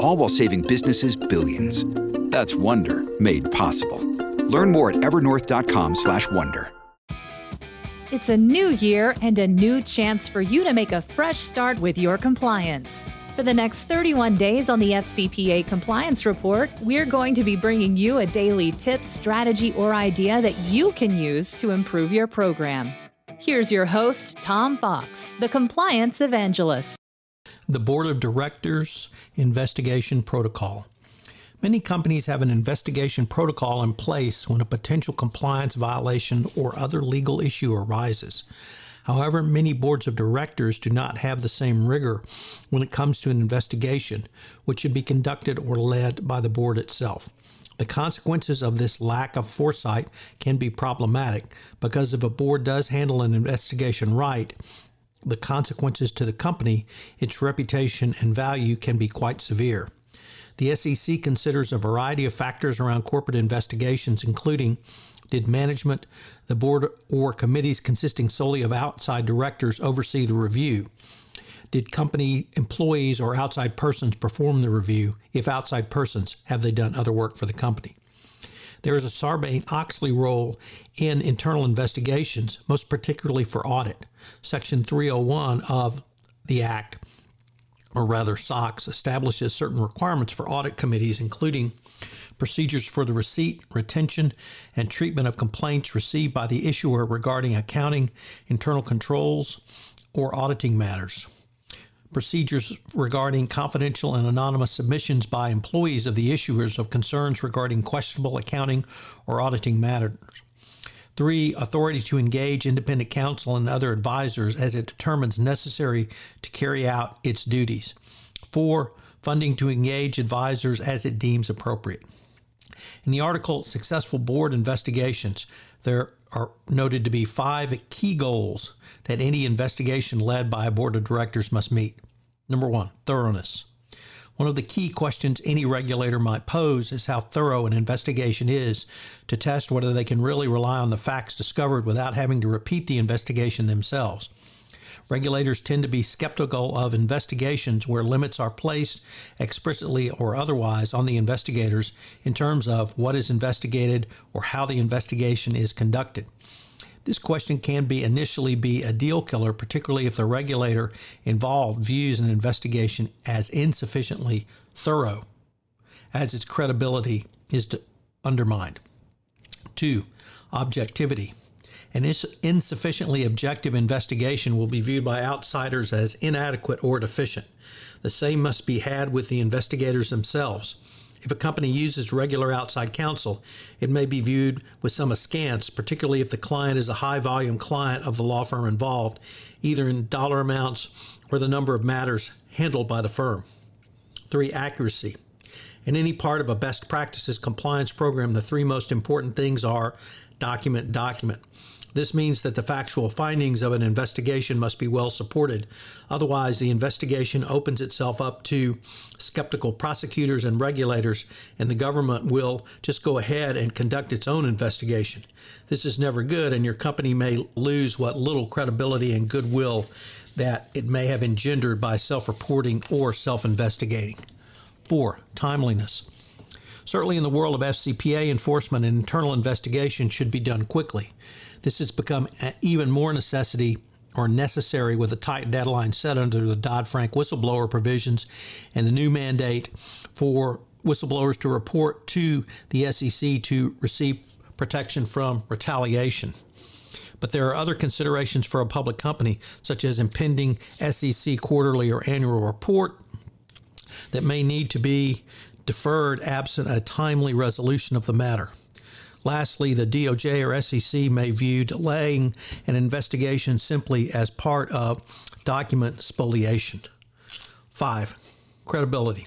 All while saving businesses billions. That's Wonder made possible. Learn more at evernorth.com/wonder. It's a new year and a new chance for you to make a fresh start with your compliance. For the next 31 days on the FCPA Compliance Report, we're going to be bringing you a daily tip, strategy, or idea that you can use to improve your program. Here's your host, Tom Fox, the Compliance Evangelist. The Board of Directors Investigation Protocol. Many companies have an investigation protocol in place when a potential compliance violation or other legal issue arises. However, many boards of directors do not have the same rigor when it comes to an investigation, which should be conducted or led by the board itself. The consequences of this lack of foresight can be problematic because if a board does handle an investigation right, the consequences to the company, its reputation, and value can be quite severe. The SEC considers a variety of factors around corporate investigations, including did management, the board, or committees consisting solely of outside directors oversee the review? Did company employees or outside persons perform the review? If outside persons, have they done other work for the company? There is a Sarbanes Oxley role in internal investigations, most particularly for audit. Section 301 of the Act or rather SOX, establishes certain requirements for audit committees, including procedures for the receipt, retention, and treatment of complaints received by the issuer regarding accounting, internal controls, or auditing matters. Procedures regarding confidential and anonymous submissions by employees of the issuers of concerns regarding questionable accounting or auditing matters. Three, authority to engage independent counsel and other advisors as it determines necessary to carry out its duties. Four, funding to engage advisors as it deems appropriate. In the article Successful Board Investigations, there are noted to be five key goals that any investigation led by a board of directors must meet. Number one, thoroughness. One of the key questions any regulator might pose is how thorough an investigation is to test whether they can really rely on the facts discovered without having to repeat the investigation themselves. Regulators tend to be skeptical of investigations where limits are placed explicitly or otherwise on the investigators in terms of what is investigated or how the investigation is conducted. This question can be initially be a deal killer, particularly if the regulator involved views an investigation as insufficiently thorough, as its credibility is undermined. Two, objectivity. An insufficiently objective investigation will be viewed by outsiders as inadequate or deficient. The same must be had with the investigators themselves. If a company uses regular outside counsel, it may be viewed with some askance, particularly if the client is a high volume client of the law firm involved, either in dollar amounts or the number of matters handled by the firm. Three, accuracy. In any part of a best practices compliance program, the three most important things are document, document. This means that the factual findings of an investigation must be well supported. Otherwise, the investigation opens itself up to skeptical prosecutors and regulators, and the government will just go ahead and conduct its own investigation. This is never good, and your company may lose what little credibility and goodwill that it may have engendered by self reporting or self investigating. Four, timeliness. Certainly, in the world of FCPA enforcement, an internal investigation should be done quickly. This has become even more necessity or necessary with a tight deadline set under the Dodd Frank whistleblower provisions and the new mandate for whistleblowers to report to the SEC to receive protection from retaliation. but there are other considerations for a public company, such as impending SEC quarterly or annual report, that may need to be deferred absent a timely resolution of the matter. Lastly, the DOJ or SEC may view delaying an investigation simply as part of document spoliation. Five, credibility.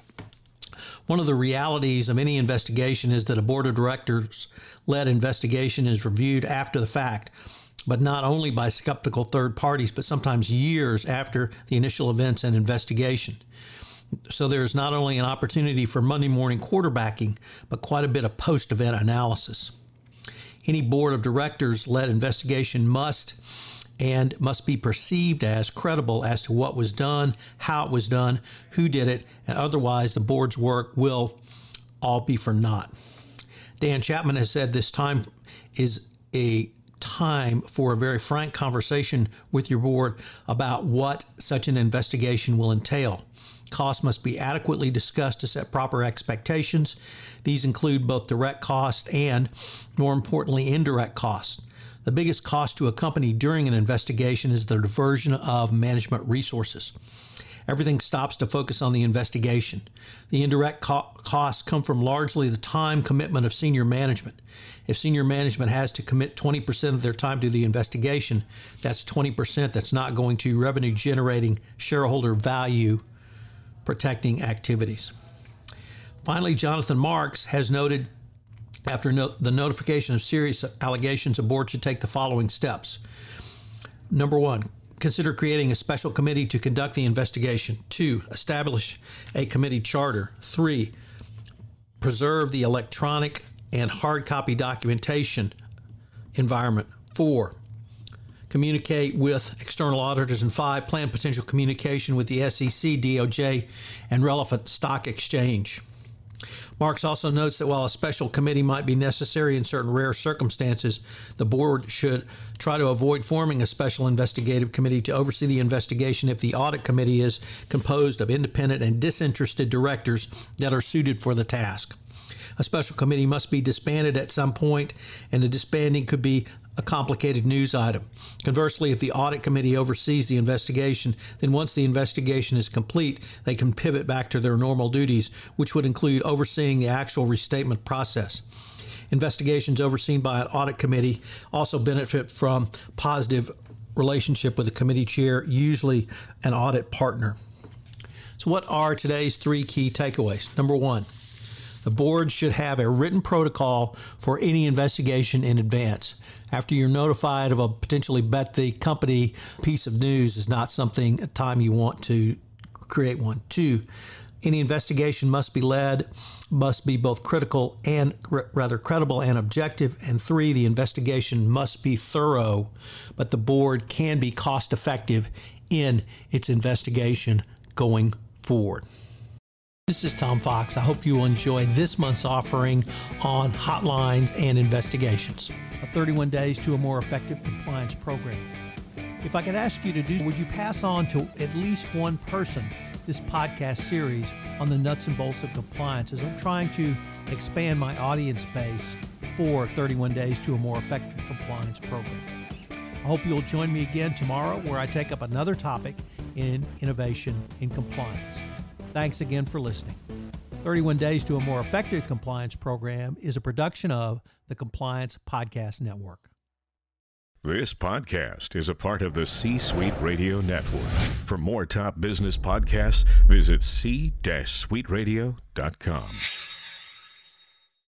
One of the realities of any investigation is that a board of directors led investigation is reviewed after the fact, but not only by skeptical third parties, but sometimes years after the initial events and investigation. So there's not only an opportunity for Monday morning quarterbacking, but quite a bit of post event analysis. Any board of directors led investigation must and must be perceived as credible as to what was done, how it was done, who did it, and otherwise the board's work will all be for naught. Dan Chapman has said this time is a time for a very frank conversation with your board about what such an investigation will entail. Costs must be adequately discussed to set proper expectations. These include both direct cost and, more importantly, indirect costs. The biggest cost to a company during an investigation is the diversion of management resources. Everything stops to focus on the investigation. The indirect co- costs come from largely the time commitment of senior management. If senior management has to commit 20% of their time to the investigation, that's 20% that's not going to revenue generating shareholder value protecting activities. Finally, Jonathan Marks has noted after no- the notification of serious allegations, a board should take the following steps. Number one, consider creating a special committee to conduct the investigation. Two, establish a committee charter. Three, preserve the electronic and hard copy documentation environment. Four, communicate with external auditors, and five, plan potential communication with the SEC, DOJ, and relevant stock exchange. Marks also notes that while a special committee might be necessary in certain rare circumstances, the board should try to avoid forming a special investigative committee to oversee the investigation if the audit committee is composed of independent and disinterested directors that are suited for the task. A special committee must be disbanded at some point, and the disbanding could be a complicated news item. Conversely, if the audit committee oversees the investigation, then once the investigation is complete, they can pivot back to their normal duties, which would include overseeing the actual restatement process. Investigations overseen by an audit committee also benefit from positive relationship with the committee chair, usually an audit partner. So, what are today's three key takeaways? Number one, the board should have a written protocol for any investigation in advance. After you're notified of a potentially bet the company piece of news is not something a time you want to create one. Two, any investigation must be led, must be both critical and rather credible and objective. And three, the investigation must be thorough, but the board can be cost effective in its investigation going forward. This is Tom Fox. I hope you will enjoy this month's offering on hotlines and investigations. 31 days to a more effective compliance program. If I could ask you to do, would you pass on to at least one person this podcast series on the nuts and bolts of compliance as I'm trying to expand my audience base for 31 days to a more effective compliance program. I hope you'll join me again tomorrow where I take up another topic in innovation in compliance. Thanks again for listening. 31 Days to a More Effective Compliance Program is a production of the Compliance Podcast Network. This podcast is a part of the C Suite Radio Network. For more top business podcasts, visit c-suiteradio.com.